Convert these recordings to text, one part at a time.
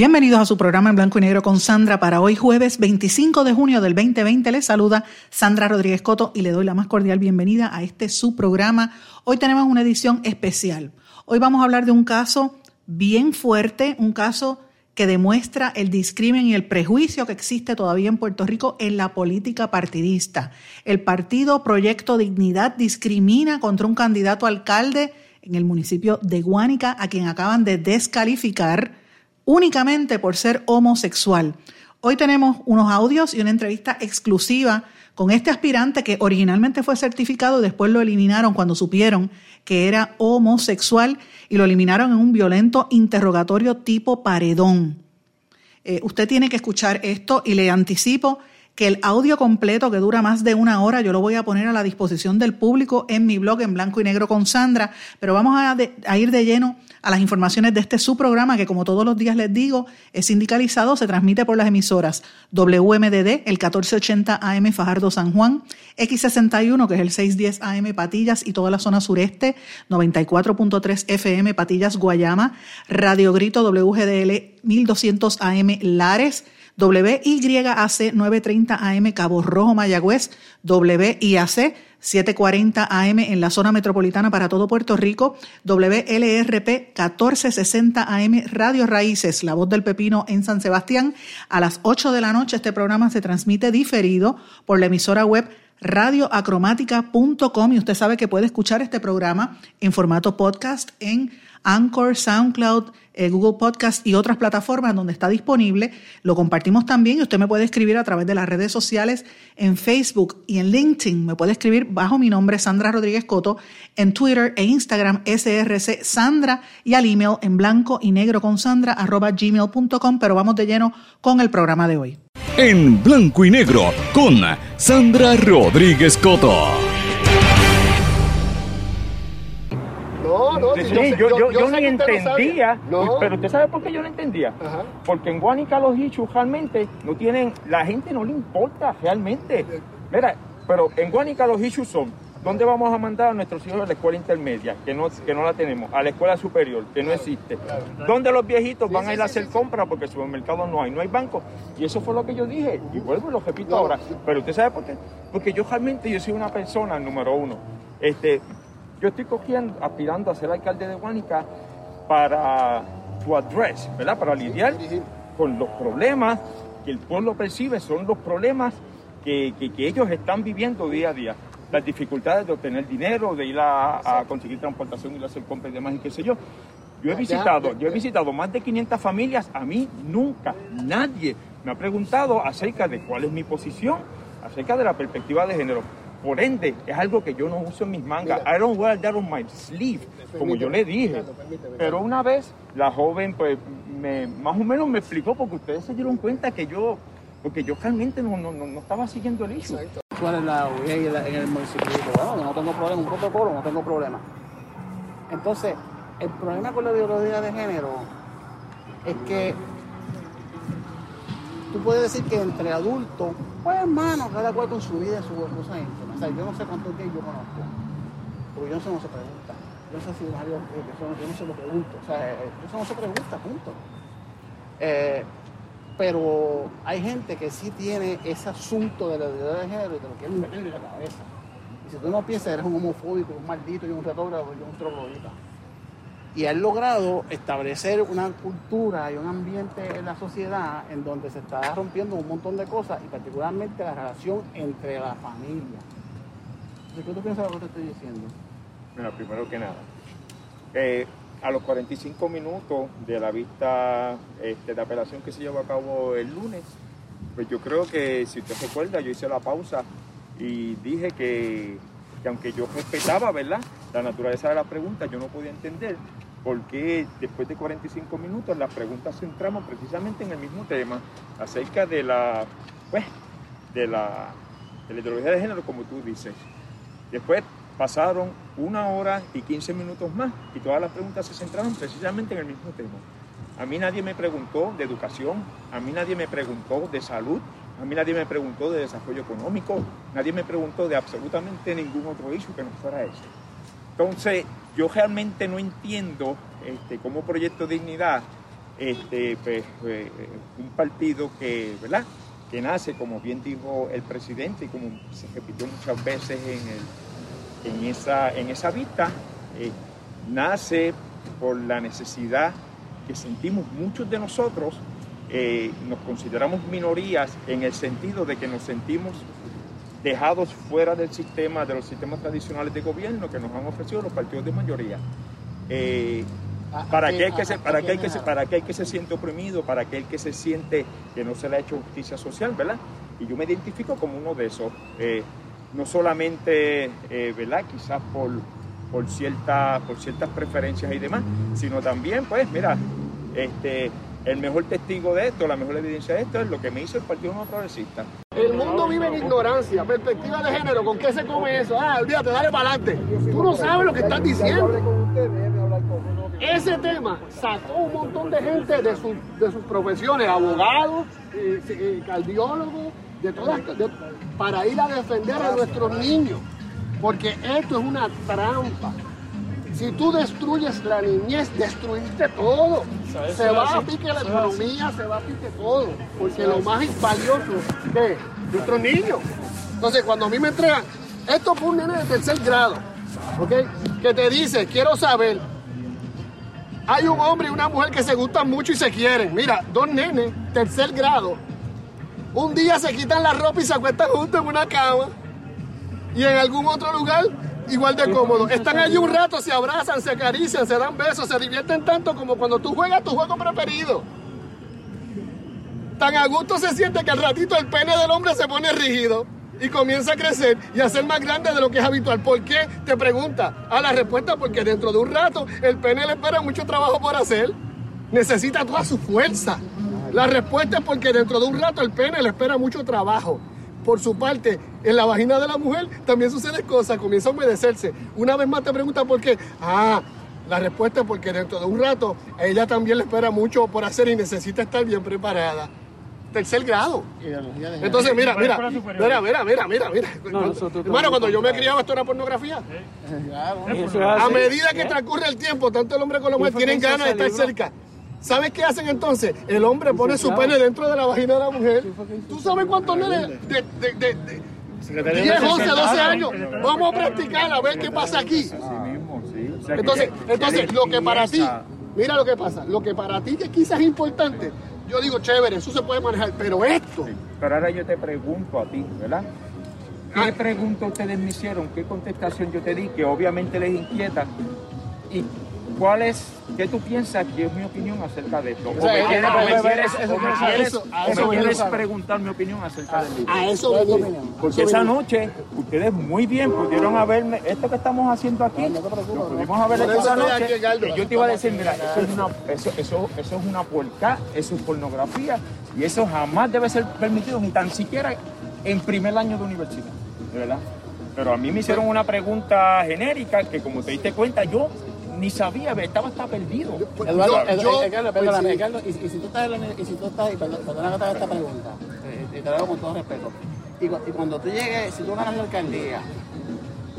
Bienvenidos a su programa en blanco y negro con Sandra para hoy jueves 25 de junio del 2020. Les saluda Sandra Rodríguez Coto y le doy la más cordial bienvenida a este su programa. Hoy tenemos una edición especial. Hoy vamos a hablar de un caso bien fuerte, un caso que demuestra el discrimen y el prejuicio que existe todavía en Puerto Rico en la política partidista. El partido Proyecto Dignidad discrimina contra un candidato alcalde en el municipio de Guánica a quien acaban de descalificar únicamente por ser homosexual. Hoy tenemos unos audios y una entrevista exclusiva con este aspirante que originalmente fue certificado y después lo eliminaron cuando supieron que era homosexual y lo eliminaron en un violento interrogatorio tipo paredón. Eh, usted tiene que escuchar esto y le anticipo que el audio completo que dura más de una hora yo lo voy a poner a la disposición del público en mi blog en blanco y negro con Sandra, pero vamos a, a ir de lleno a las informaciones de este su programa que como todos los días les digo es sindicalizado, se transmite por las emisoras WMDD, el 1480 AM Fajardo San Juan, X61 que es el 610 AM Patillas y toda la zona sureste, 94.3 FM Patillas Guayama, Radio Grito WGDL 1200 AM Lares, WYAC 930 AM Cabo Rojo Mayagüez, WIAC 740 AM en la zona metropolitana para todo Puerto Rico, WLRP 1460 AM Radio Raíces, La Voz del Pepino en San Sebastián. A las 8 de la noche este programa se transmite diferido por la emisora web radioacromática.com y usted sabe que puede escuchar este programa en formato podcast en Anchor, SoundCloud, Google Podcast y otras plataformas donde está disponible. Lo compartimos también y usted me puede escribir a través de las redes sociales en Facebook y en LinkedIn. Me puede escribir bajo mi nombre, Sandra Rodríguez Coto, en Twitter e Instagram, SRC Sandra, y al email en blanco y negro con Sandra, arroba gmail.com. Pero vamos de lleno con el programa de hoy. En blanco y negro con Sandra Rodríguez Coto. Yo, yo, ni entendía, pero usted sabe por qué yo no entendía. Porque en Guanica los issues realmente no tienen, la gente no le importa realmente. Mira, pero en Guanica los issues son, ¿dónde vamos a mandar a nuestros hijos a la escuela intermedia? Que no, que no la tenemos, a la escuela superior, que no existe. ¿Dónde los viejitos van a ir a hacer compras porque en supermercado no hay, no hay banco? Y eso fue lo que yo dije, y vuelvo y lo repito ahora. Pero usted sabe por qué, porque yo realmente yo soy una persona, número uno, este, yo estoy cogiendo, aspirando a ser alcalde de Guánica para to address, ¿verdad? Para lidiar con los problemas que el pueblo percibe, son los problemas que, ellos están viviendo día a día. Las dificultades de obtener dinero, de ir a, conseguir transportación, a hacer compras y demás y qué sé yo. Yo he visitado, yo he visitado más de 500 familias, a mí nunca, nadie me ha preguntado acerca de cuál es mi posición, acerca de la perspectiva de género. Por ende, es algo que yo no uso en mis mangas. I don't wear that on my sleeve, como yo le dije. Pero una vez la joven, pues, me, más o menos me explicó, porque ustedes se dieron cuenta que yo, porque yo realmente no, no, no estaba siguiendo el issue. ¿Cuál es la en el municipio? Bueno, no tengo problema, un protocolo, no tengo problema. Entonces, el problema con la ideología de género es que tú puedes decir que entre adultos, pues hermano, cada cual con su vida, su cosa yo no sé cuántos gays yo conozco, porque yo no sé cómo se pregunta. Yo no sé si eh, yo no sé lo pregunto. O sea, eh, eso no se pregunta, punto. Eh, pero hay gente que sí tiene ese asunto de la identidad de género y te lo quieren meter en la cabeza. Y si tú no piensas, eres un homofóbico, un maldito y un retógrafo y un troglodita y han logrado establecer una cultura y un ambiente en la sociedad en donde se está rompiendo un montón de cosas y particularmente la relación entre la familia. ¿De qué tú piensas lo que te estoy diciendo? Bueno, primero que nada, eh, a los 45 minutos de la vista este, de apelación que se llevó a cabo el lunes, pues yo creo que, si usted recuerda, yo hice la pausa y dije que, que aunque yo respetaba, ¿verdad? la naturaleza de la pregunta, yo no podía entender por qué después de 45 minutos las preguntas centramos precisamente en el mismo tema, acerca de la, pues, de la, de la ideología de género, como tú dices. Después pasaron una hora y 15 minutos más y todas las preguntas se centraron precisamente en el mismo tema. A mí nadie me preguntó de educación, a mí nadie me preguntó de salud, a mí nadie me preguntó de desarrollo económico, nadie me preguntó de absolutamente ningún otro issue que no fuera ese. Entonces, yo realmente no entiendo este, cómo Proyecto Dignidad, este, pues, eh, un partido que, ¿verdad? Que nace, como bien dijo el presidente y como se repitió muchas veces en, en, esa, en esa vista, eh, nace por la necesidad que sentimos muchos de nosotros eh, nos consideramos minorías en el sentido de que nos sentimos dejados fuera del sistema, de los sistemas tradicionales de gobierno que nos han ofrecido los partidos de mayoría. Eh, para aquel, que se, para, aquel que se, para aquel que se siente oprimido, para aquel que se siente que no se le ha hecho justicia social, ¿verdad? Y yo me identifico como uno de esos, eh, no solamente, ¿verdad? Quizás por, por, cierta, por ciertas preferencias y demás, sino también, pues, mira, este, el mejor testigo de esto, la mejor evidencia de esto es lo que me hizo el Partido No Progresista. El mundo vive en ignorancia, perspectiva de género, ¿con qué se come eso? Ah, olvídate, dale para adelante. Tú no sabes lo que estás diciendo. Ese tema sacó un montón de gente de, de sus profesiones, abogados, eh, eh, cardiólogos, de todas, para ir a defender a nuestros niños. Porque esto es una trampa. Si tú destruyes la niñez, destruiste todo. Se va a pique la economía, se va a pique todo. Porque lo más valioso es nuestros niños. Entonces, cuando a mí me entregan, esto fue un nene de tercer grado, ¿ok? Que te dice, quiero saber, hay un hombre y una mujer que se gustan mucho y se quieren. Mira, dos nenes, tercer grado, un día se quitan la ropa y se acuestan juntos en una cama. Y en algún otro lugar igual de cómodo. Están allí un rato, se abrazan, se acarician, se dan besos, se divierten tanto como cuando tú juegas tu juego preferido. Tan a gusto se siente que al ratito el pene del hombre se pone rígido y comienza a crecer y a ser más grande de lo que es habitual. ¿Por qué? Te pregunta. A la respuesta, porque dentro de un rato el pene le espera mucho trabajo por hacer. Necesita toda su fuerza. La respuesta es porque dentro de un rato el pene le espera mucho trabajo por su parte, en la vagina de la mujer también suceden cosas, comienza a humedecerse. Una vez más te pregunta por qué. Ah, la respuesta es porque dentro de un rato ella también le espera mucho por hacer y necesita estar bien preparada. Tercer grado. Entonces, mira, mira, mira, mira, mira, mira, mira. Hermano, cuando yo me criaba esto era pornografía. A medida que transcurre el tiempo, tanto el hombre como la mujer tienen ganas de estar cerca. ¿Sabes qué hacen entonces? El hombre pone su pene dentro de la vagina de la mujer. ¿Tú sabes cuántos nenes de, de, de, de 10, 11, 12 años? Vamos a practicar a ver qué pasa aquí. Entonces, entonces lo que para ti, mira lo que pasa, lo que para ti que quizás es importante, yo digo, chévere, eso se puede manejar, pero esto... Pero ahora yo te pregunto a ti, ¿verdad? ¿Qué ah. pregunta ustedes me hicieron? ¿Qué contestación yo te di? Que obviamente les inquieta. ¿Y ¿Cuál es, qué tú piensas que es mi opinión acerca de esto? ¿O me quieres, preguntar mi opinión acerca del libro? A eso Porque esa noche ustedes muy bien pudieron haberme, esto que estamos haciendo aquí, lo pudimos haber hecho esa noche. Y yo te iba a decir, mira, eso es una, eso, eso, eso es una puerca, eso es pornografía, y eso jamás debe ser permitido, ni tan siquiera en primer año de universidad, de verdad. Pero a mí me hicieron una pregunta genérica que como te diste cuenta, yo ni sabía, estaba hasta perdido. Eduardo, yo, perdóname, y, si tú estás, y si tú estás, y perdona que te haga esta pregunta, eh, y te lo hago con todo respeto, y, y, cuando tú llegues, si tú ganas la alcaldía,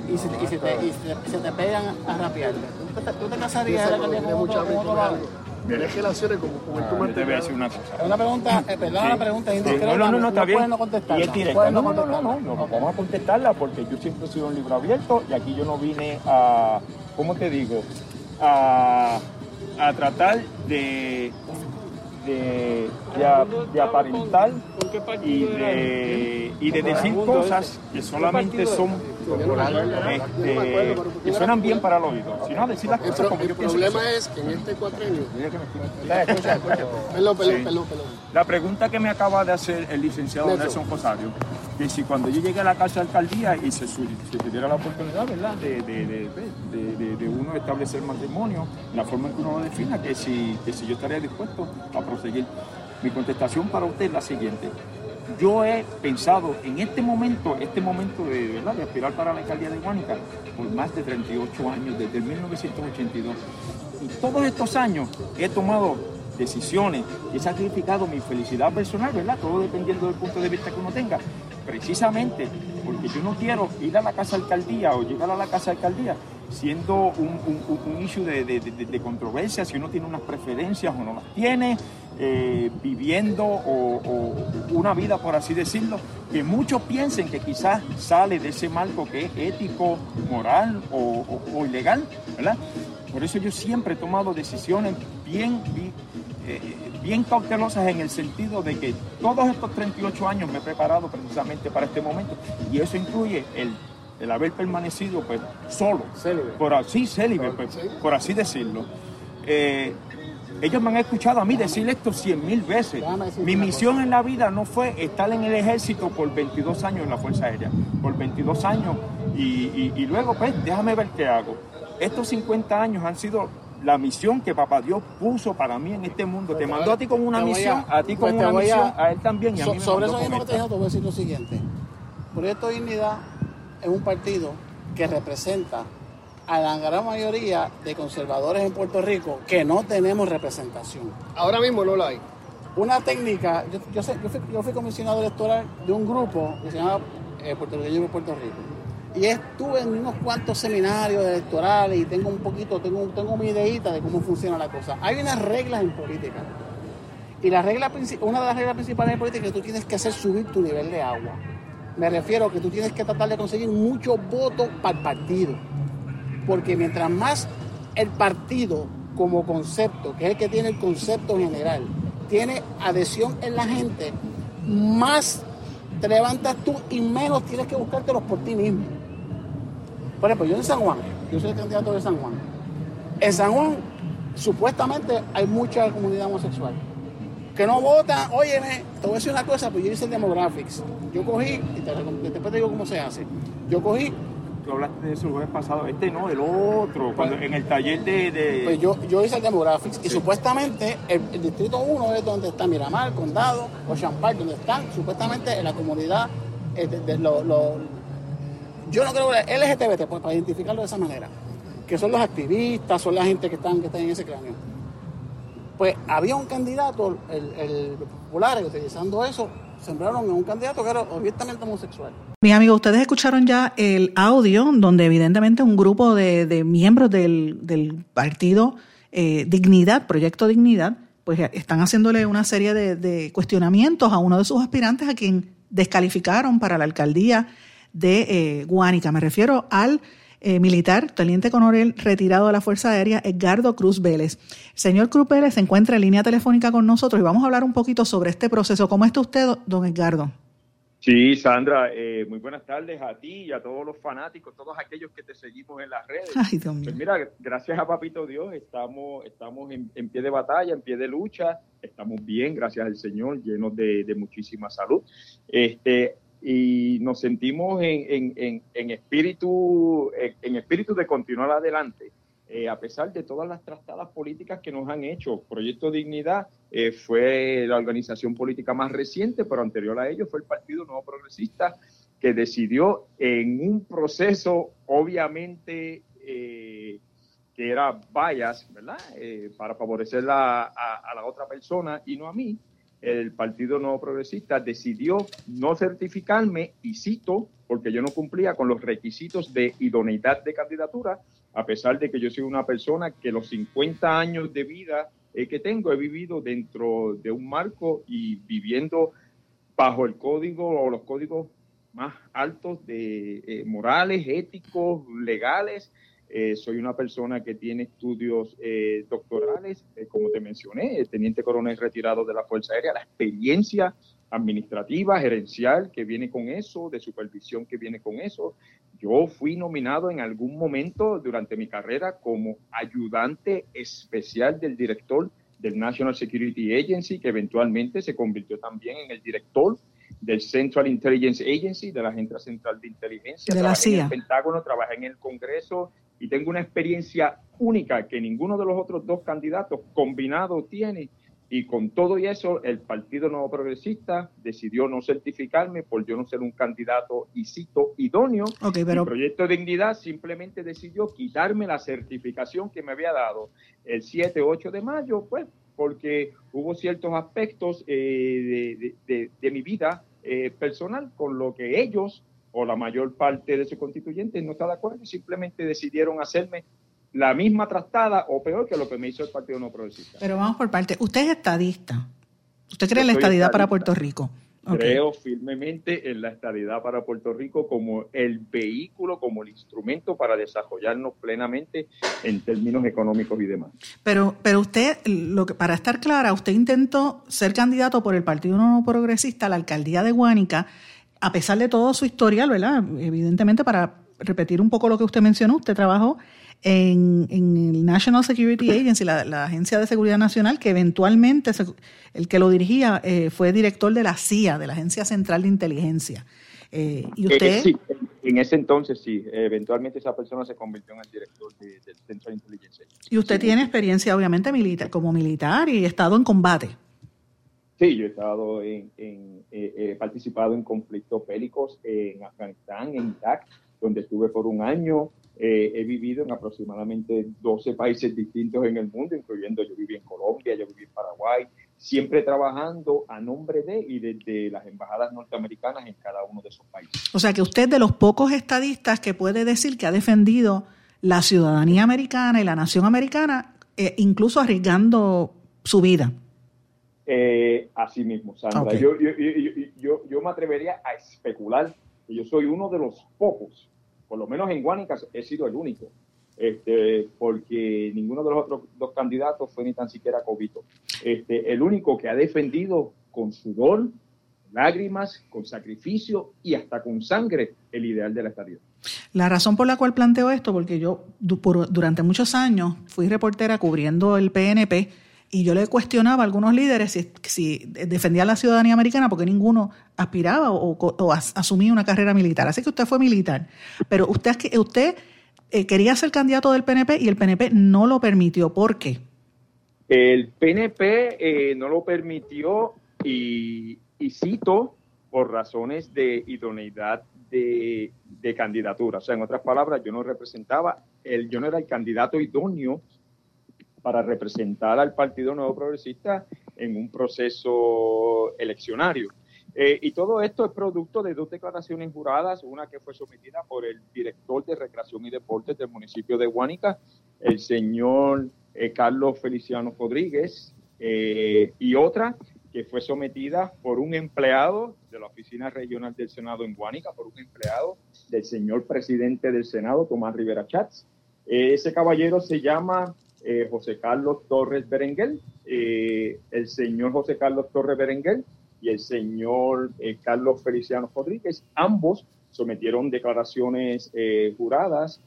y, si te, y se, te pegan a rapearte, ¿tú te, tú te casarías de la alcaldía con otro, con otro Tienes que hacer como, Te voy a decir una cosa. Es una pregunta, eh, perdón, la pregunta es No, no, no, no, está bien. No contestarla. Y es directa. No, no, no, no, no, no, vamos a contestarla porque yo siempre he sido un libro abierto y aquí yo no vine a, ¿cómo te digo? A, a tratar de, de, de, aparentar y de, y de decir cosas que solamente son este, que suenan bien para el oído, sino decir las cosas como yo pienso. El problema es que en este cuatrenio. La pregunta que me acaba de hacer el licenciado Nelson. Rosario que si cuando yo llegué a la casa de alcaldía y se, tuviera la oportunidad, ¿verdad?, de, de, uno establecer matrimonio, la forma en que uno lo defina, que si, que si yo estaría dispuesto a proseguir. Mi contestación para usted es la siguiente. Yo he pensado en este momento, este momento de, ¿verdad? de aspirar para la alcaldía de Guánica por más de 38 años, desde 1982. Y todos estos años he tomado decisiones he sacrificado mi felicidad personal, ¿verdad? Todo dependiendo del punto de vista que uno tenga. Precisamente porque yo no quiero ir a la casa alcaldía o llegar a la casa alcaldía siendo un, un, issue de, controversia, si uno tiene unas preferencias o no las tiene, eh, viviendo o, una vida, por así decirlo, que muchos piensen que quizás sale de ese marco que es ético, moral o, ilegal, ¿verdad? Por eso yo siempre he tomado decisiones bien, eh, bien cautelosas en el sentido de que todos estos 38 años me he preparado precisamente para este momento y eso incluye el el haber permanecido pues solo, por así célibe, pues, por así decirlo. Eh, ellos me han escuchado a mí decir esto cien mil veces. Mi misión en la vida no fue estar en el ejército por 22 años en la Fuerza Aérea, por 22 años y, y luego pues déjame ver qué hago. Estos 50 años han sido la misión que papá Dios puso para mí en este mundo. Te mandó a ti con una misión, a, ti con pues una misión, a, él también y a mí Sobre eso mismo que te te voy a decir lo siguiente. Proyecto Dignidad es un partido que representa a la gran mayoría de conservadores en Puerto Rico que no tenemos representación. Ahora mismo no la hay. Una técnica, yo, yo, fui, yo fui, comisionado electoral de un grupo que se llama eh, Puerto Rico Puerto Rico. Y estuve en unos cuantos seminarios electorales y tengo un poquito, tengo, tengo mi ideita de cómo funciona la cosa. Hay unas reglas en política. Y la regla, una de las reglas principales en política es que tú tienes que hacer subir tu nivel de agua. Me refiero a que tú tienes que tratar de conseguir muchos votos para el partido. Porque mientras más el partido como concepto, que es el que tiene el concepto general, tiene adhesión en la gente, más te levantas tú y menos tienes que buscártelos por ti mismo. Por ejemplo, yo en San Juan, yo soy el candidato de San Juan. En San Juan, supuestamente hay mucha comunidad homosexual que no votan, óyeme, te voy a decir una cosa, pues yo hice el demographics. Yo cogí, y te, después te digo cómo se hace. Yo cogí. Tú hablaste de eso el jueves pasado, este no, el otro, cuando, en el taller de. Pues yo, yo hice el demographics y supuestamente el, distrito 1 es donde está Miramar, Condado, o Champagne, donde están supuestamente en la comunidad eh, de, lo, yo no creo que LGTB, pues, para identificarlo de esa manera, que son los activistas, son la gente que están, que están en ese cráneo pues había un candidato, el, el popular, utilizando eso, sembraron a un candidato que era abiertamente homosexual. Mis amigos, ustedes escucharon ya el audio donde evidentemente un grupo de, miembros del, partido eh, Dignidad, Proyecto Dignidad, pues están haciéndole una serie de, cuestionamientos a uno de sus aspirantes a quien descalificaron para la alcaldía de eh, Guánica. Me refiero al eh, militar, teniente coronel retirado de la Fuerza Aérea, Edgardo Cruz Vélez. señor Cruz Vélez se encuentra en línea telefónica con nosotros y vamos a hablar un poquito sobre este proceso. ¿Cómo está usted, don Edgardo? Sí, Sandra, eh, muy buenas tardes a ti y a todos los fanáticos, todos aquellos que te seguimos en las redes. Ay, Dios mío. Pues mira, gracias a Papito Dios estamos, estamos en, pie de batalla, en pie de lucha, estamos bien, gracias al Señor, llenos de, de muchísima salud. Este, y nos sentimos en, en, en, espíritu, en, espíritu de continuar adelante. Eh, a pesar de todas las trastadas políticas que nos han hecho. Proyecto Dignidad eh, fue la organización política más reciente, pero anterior a ello fue el Partido Nuevo Progresista, que decidió en un proceso obviamente eh, que era bias, ¿verdad? para favorecer a, a, la otra persona y no a mí, el Partido Nuevo Progresista decidió no certificarme, y cito, porque yo no cumplía con los requisitos de idoneidad de candidatura, a pesar de que yo soy una persona que los 50 años de vida eh, que tengo he vivido dentro de un marco y viviendo bajo el código o los códigos más altos de eh, morales, éticos, legales, eh, soy una persona que tiene estudios eh, doctorales, eh, como te mencioné, teniente coronel retirado de la Fuerza Aérea, la experiencia administrativa, gerencial que viene con eso, de supervisión que viene con eso. Yo fui nominado en algún momento durante mi carrera como ayudante especial del director del National Security Agency, que eventualmente se convirtió también en el director del Central Intelligence Agency, de la Agencia Central de Inteligencia. De la CIA. En el Pentágono, trabajé en el Congreso y tengo una experiencia única que ninguno de los otros dos candidatos combinados tiene. Y con todo y eso, el Partido Nuevo Progresista decidió no certificarme por yo no ser un candidato, y cito, idóneo. pero... El Proyecto de Dignidad simplemente decidió quitarme la certificación que me había dado el 7, 8 de mayo, pues porque hubo ciertos aspectos eh, de, mi vida eh, personal con lo que ellos o la mayor parte de sus constituyentes no está de acuerdo y simplemente decidieron hacerme la misma trastada o peor que lo que me hizo el Partido No Progresista. Pero vamos por parte. Usted es estadista. ¿Usted cree en la estadidad para Puerto Rico? Creo firmemente en la estadidad para Puerto Rico como el vehículo, como el instrumento para desarrollarnos plenamente en términos económicos y demás. Pero, pero usted, lo que, para estar clara, usted intentó ser candidato por el Partido No Progresista a la alcaldía de Guánica, a pesar de todo su historial, ¿verdad? Evidentemente, para repetir un poco lo que usted mencionó, usted trabajó en, el National Security Agency, la, Agencia de Seguridad Nacional, que eventualmente el que lo dirigía eh, fue director de la CIA, de la Agencia Central de Inteligencia. Eh, y eh, usted... sí, en ese entonces sí, eventualmente esa persona se convirtió en el director del Centro de Inteligencia. Y usted tiene experiencia obviamente militar, como militar y estado en combate. Sí, yo he estado en, he participado en conflictos bélicos en Afganistán, en Irak, donde estuve por un año, eh, he vivido en aproximadamente 12 países distintos en el mundo, incluyendo yo viví en Colombia, yo viví en Paraguay, siempre trabajando a nombre de y desde las embajadas norteamericanas en cada uno de esos países. O sea que usted de los pocos estadistas que puede decir que ha defendido la ciudadanía americana y la nación americana, eh, incluso arriesgando su vida. Eh, así mismo, Sandra. Yo, yo, yo, yo me atrevería a especular que yo soy uno de los pocos por lo menos en Guánica he sido el único, este, porque ninguno de los otros dos candidatos fue ni tan siquiera cobito. Este, el único que ha defendido con sudor, lágrimas, con sacrificio y hasta con sangre el ideal de la estadía. La razón por la cual planteo esto, porque yo durante muchos años fui reportera cubriendo el PNP y yo le cuestionaba a algunos líderes si, si defendían la ciudadanía americana porque ninguno aspiraba o, asumía una carrera militar. Así que usted fue militar. Pero usted, usted eh, quería ser candidato del PNP y el PNP no lo permitió. ¿Por qué? El PNP eh, no lo permitió y, cito por razones de idoneidad de, de, candidatura. O sea, en otras palabras, yo no representaba, el, yo no era el candidato idóneo para representar al Partido Nuevo Progresista en un proceso eleccionario. Eh, y todo esto es producto de dos declaraciones juradas, una que fue sometida por el director de Recreación y Deportes del municipio de Guánica, el señor eh, Carlos Feliciano Rodríguez, eh, y otra que fue sometida por un empleado de la Oficina Regional del Senado en Guánica, por un empleado del señor presidente del Senado, Tomás Rivera Chats. ese caballero se llama eh, José Carlos Torres Berenguel, eh, el señor José Carlos Torres Berenguel y el señor eh, Carlos Feliciano Rodríguez, ambos sometieron declaraciones juradas,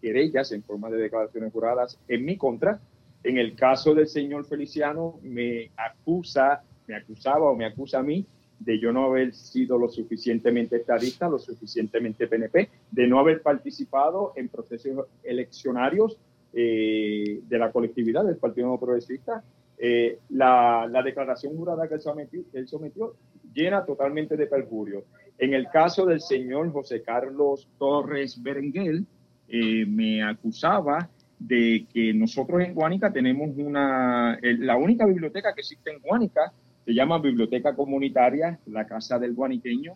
querellas en forma de declaraciones juradas en mi contra. En el caso del señor Feliciano, me acusa, me acusaba o me acusa a mí de yo no haber sido lo suficientemente estadista, lo suficientemente PNP, de no haber participado en procesos eleccionarios eh, de la colectividad del Partido Nuevo Progresista. Eh, la, declaración jurada que él sometió, él sometió llena totalmente de perjurio. En el caso del señor José Carlos Torres Berenguel, eh, me acusaba de que nosotros en Guánica tenemos una, la única biblioteca que existe en Guánica, se llama Biblioteca Comunitaria, la Casa del Guaniqueño.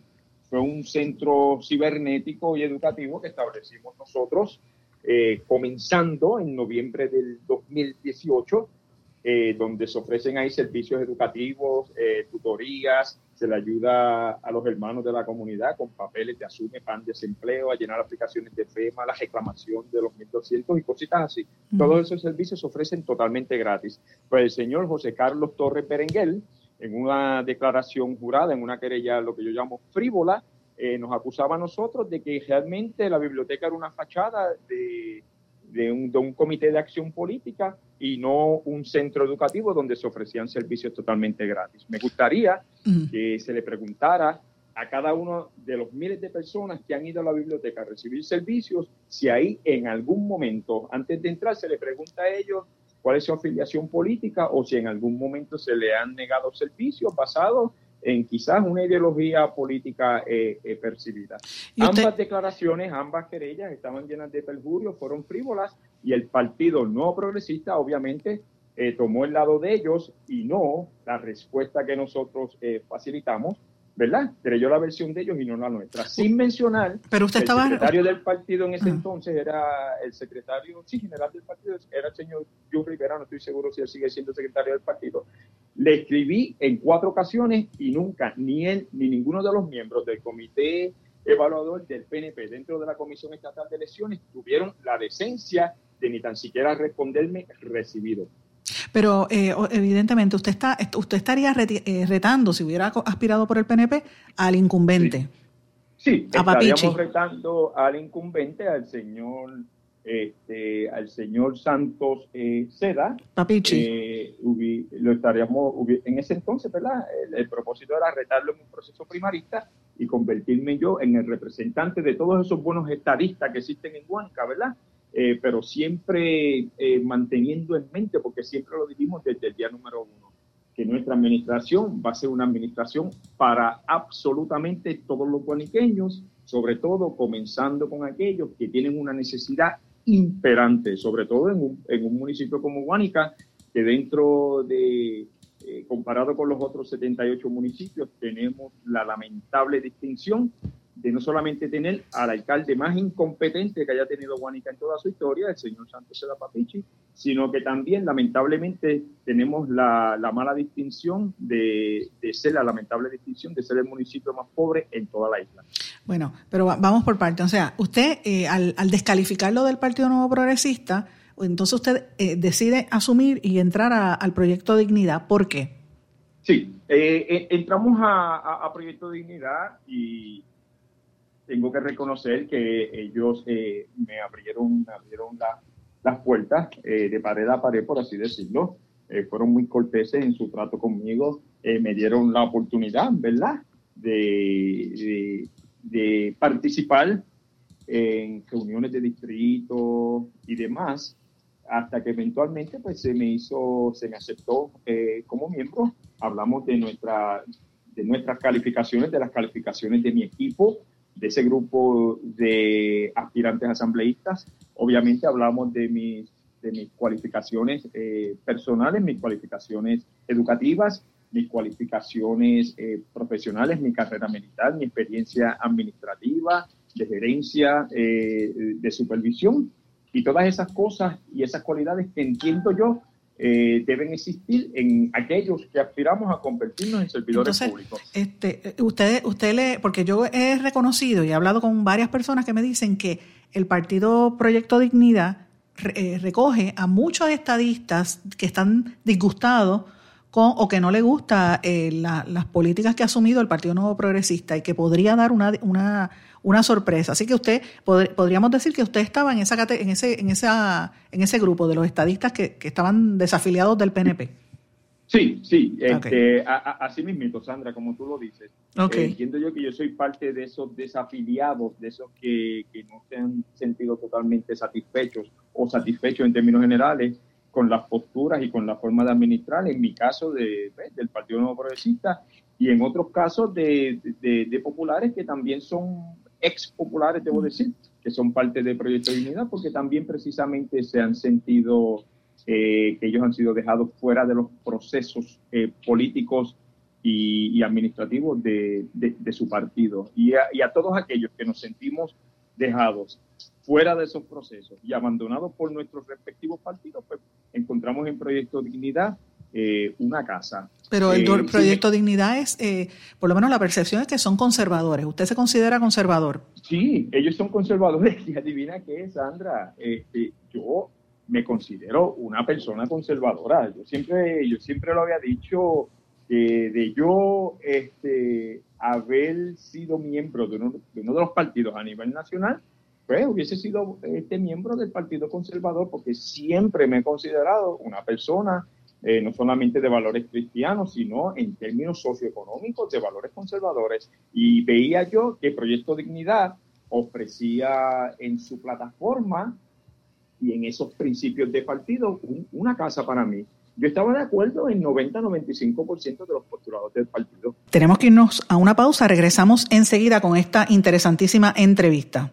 Fue un centro cibernético y educativo que establecimos nosotros eh, comenzando en noviembre del 2018, eh, donde se ofrecen ahí servicios educativos, eh, tutorías, se le ayuda a los hermanos de la comunidad con papeles de asume, pan, desempleo, a llenar aplicaciones de FEMA, la reclamación de los 1.200 y cositas así. Todos esos servicios se ofrecen totalmente gratis. Pues el señor José Carlos Torres Berenguel, en una declaración jurada, en una querella, lo que yo llamo frívola, eh, nos acusaba a nosotros de que realmente la biblioteca era una fachada de, de un, de un comité de acción política y no un centro educativo donde se ofrecían servicios totalmente gratis. Me gustaría que se le preguntara a cada uno de los miles de personas que han ido a la biblioteca a recibir servicios, si ahí en algún momento, antes de entrar, se le pregunta a ellos cuál es su afiliación política o si en algún momento se le han negado servicios basados en quizás una ideología política eh, eh, percibida. Ambas declaraciones, ambas querellas estaban llenas de perjurio, fueron frívolas y el Partido No Progresista obviamente eh, tomó el lado de ellos y no la respuesta que nosotros facilitamos ¿verdad? Creyó la versión de ellos y no la nuestra. Sin mencionar, Pero usted el estaba... secretario del partido en ese entonces era el secretario, sí, general del partido, era el señor John Rivera, no estoy seguro si él sigue siendo secretario del partido. Le escribí en cuatro ocasiones y nunca, ni él ni ninguno de los miembros del comité evaluador del PNP dentro de la Comisión Estatal de Elecciones tuvieron la decencia de ni tan siquiera responderme recibido. Pero eh, evidentemente usted está usted estaría eh, retando, si hubiera aspirado por el PNP, al incumbente. Sí, estaríamos retando al incumbente, al señor este, al señor Santos eh, Seda. Papichi. lo estaríamos, en ese entonces, ¿verdad? El, propósito era retarlo en un proceso primarista y convertirme yo en el representante de todos esos buenos estadistas que existen en Huanca, ¿verdad? Eh, pero siempre eh, manteniendo en mente, porque siempre lo dijimos desde el día número uno, que nuestra administración va a ser una administración para absolutamente todos los guaniqueños, sobre todo comenzando con aquellos que tienen una necesidad imperante, sobre todo en un, en un municipio como Guanica, que dentro de, eh, comparado con los otros 78 municipios, tenemos la lamentable distinción de no solamente tener al alcalde más incompetente que haya tenido Guanica en toda su historia, el señor Santos Seda Papichi, sino que también lamentablemente tenemos la, mala distinción de, ser la lamentable distinción de ser el municipio más pobre en toda la isla. Bueno, pero vamos por parte. O sea, usted eh, al, descalificarlo del Partido Nuevo Progresista, entonces usted eh, decide asumir y entrar al proyecto Dignidad. ¿Por qué? Sí, eh, entramos a, a Proyecto Dignidad y tengo que reconocer que ellos eh, me abrieron, abrieron las puertas eh, de pared a pared, por así decirlo. Eh, fueron muy corteses en su trato conmigo. me dieron la oportunidad, ¿verdad?, de, de, participar en reuniones de distrito y demás, hasta que eventualmente pues se me hizo, se me aceptó como miembro. Hablamos de nuestra de nuestras calificaciones, de las calificaciones de mi equipo, de ese grupo de aspirantes asambleístas. Obviamente hablamos de mis, de mis cualificaciones eh, personales, mis cualificaciones educativas, mis cualificaciones eh, profesionales, mi carrera militar, mi experiencia administrativa, de gerencia, eh, de supervisión y todas esas cosas y esas cualidades que entiendo yo eh, deben existir en aquellos que aspiramos a convertirnos en servidores públicos. Este, usted, usted le, porque yo he reconocido y he hablado con varias personas que me dicen que el partido Proyecto Dignidad eh, recoge a muchos estadistas que están disgustados con o que no le gusta eh, las políticas que ha asumido el Partido Nuevo Progresista y que podría dar una, una una sorpresa. Así que usted, podríamos decir que usted estaba en, esa, en, ese, en, esa, en ese grupo de los estadistas que, estaban desafiliados del PNP. Sí, sí, este, así mismo, Sandra, como tú lo dices. Eh, entiendo yo que yo soy parte de esos desafiliados, de esos que, no se han sentido totalmente satisfechos o satisfechos en términos generales con las posturas y con la forma de administrar, en mi caso de, del Partido Nuevo Progresista y en otros casos de, de populares que también son ex populares, debo decir, que son parte del Proyecto de Dignidad, porque también precisamente se han sentido eh, que ellos han sido dejados fuera de los procesos eh, políticos y, administrativos de, su partido. Y a, todos aquellos que nos sentimos dejados fuera de esos procesos y abandonados por nuestros respectivos partidos, pues encontramos en Proyecto Dignidad eh, una casa. Pero el eh, proyecto Dignidad es, eh, por lo menos la percepción es que son conservadores. ¿Usted se considera conservador? Sí, ellos son conservadores. Y adivina qué, Sandra, este, yo me considero una persona conservadora. Yo siempre, yo siempre lo había dicho de yo este, haber sido miembro de uno, de uno de los partidos a nivel nacional, pues hubiese sido este miembro del Partido Conservador porque siempre me he considerado una persona eh, no solamente de valores cristianos, sino en términos socioeconómicos de valores conservadores. Y veía yo que Proyecto Dignidad ofrecía en su plataforma y en esos principios de partido una casa para mí. Yo estaba de acuerdo en 90-95% de los postulados del partido. Tenemos que irnos a una pausa, regresamos enseguida con esta interesantísima entrevista.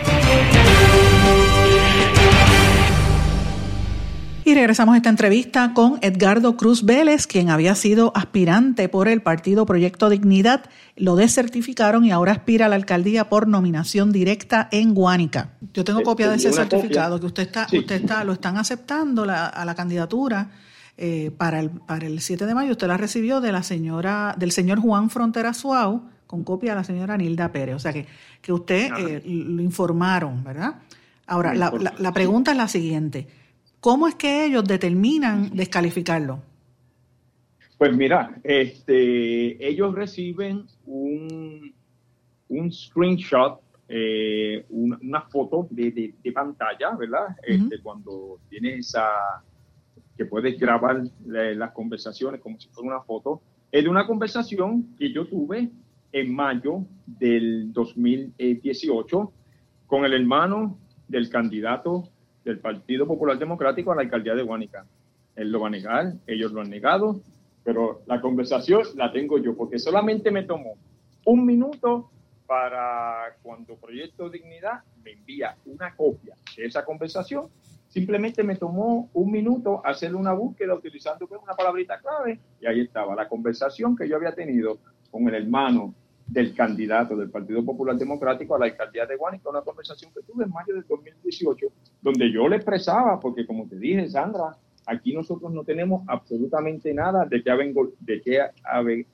Y regresamos a esta entrevista con Edgardo Cruz Vélez, quien había sido aspirante por el partido Proyecto Dignidad. Lo desertificaron y ahora aspira a la alcaldía por nominación directa en Guánica. Yo tengo copia de ese certificado que usted está, usted está, lo están aceptando a la candidatura eh, para, el, para el 7 de mayo usted la recibió de la señora, del señor Juan Frontera Suau, con copia de la señora Nilda Pérez. O sea que, que usted eh, lo informaron, ¿verdad? Ahora, la, la, pregunta es la siguiente. ¿Cómo es que ellos determinan descalificarlo? Pues mira, este, ellos reciben un, un screenshot, eh, una, foto de, de, pantalla, ¿verdad? Este, cuando tiene esa, que puedes grabar las conversaciones como si fuera una foto, es de una conversación que yo tuve en mayo del 2018 con el hermano del candidato del Partido Popular Democrático a la alcaldía de Guanica. Él lo va a negar, ellos lo han negado, pero la conversación la tengo yo, porque solamente me tomó un minuto para cuando Proyecto Dignidad me envía una copia de esa conversación Simplemente me tomó un minuto hacer una búsqueda utilizando una palabrita clave y ahí estaba la conversación que yo había tenido con el hermano del candidato del Partido Popular Democrático a la alcaldía de Guánica, una conversación que tuve en mayo del 2018, donde yo le expresaba, porque como te dije, Sandra, aquí nosotros no tenemos absolutamente nada de que, de que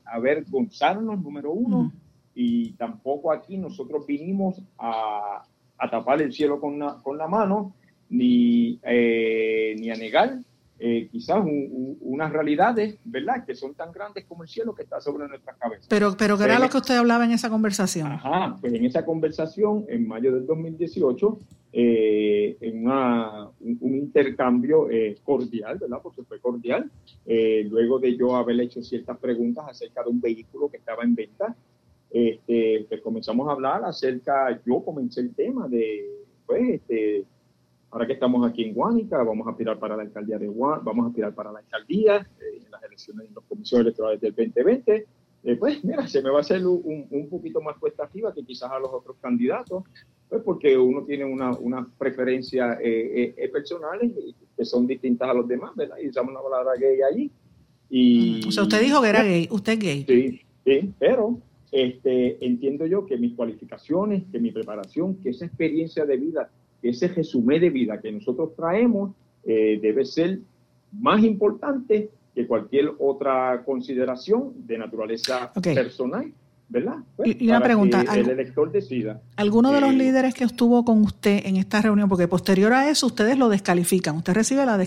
avergonzarnos, número uno, y tampoco aquí nosotros vinimos a, a tapar el cielo con, con la mano, ni, eh, ni a negar eh, quizás unas realidades, ¿verdad?, que son tan grandes como el cielo que está sobre nuestras cabezas. Pero, pero ¿qué era lo que usted hablaba en esa conversación? Ajá, pues en esa conversación, en mayo del 2018, eh, en una, un, intercambio cordial, ¿verdad?, porque fue cordial, luego de yo haber hecho ciertas preguntas acerca de un vehículo que estaba en venta, este, pues comenzamos a hablar acerca, yo comencé el tema de, pues, este, Ahora que estamos aquí en Guánica, vamos a aspirar para la alcaldía de Guánica, vamos a aspirar para la alcaldía eh, en las elecciones en los comisiones electorales del 2020. Eh, pues mira, se me va a hacer un, un, poquito más cuesta arriba que quizás a los otros candidatos, pues porque uno tiene unas una preferencias eh, personales que son distintas a los demás, ¿verdad? Y usamos una palabra gay allí. Y, o sea, usted dijo que era gay, usted es gay. Sí, sí, pero este, entiendo yo que mis cualificaciones, que mi preparación, que esa experiencia de vida ese resumen de vida que nosotros traemos eh, debe ser más importante que cualquier otra consideración de naturaleza personal. ¿verdad? Pues, y una pregunta, el elector decida. ¿Alguno de los eh, líderes que estuvo con usted en esta reunión, porque posterior a eso ustedes lo descalifican, usted recibe la,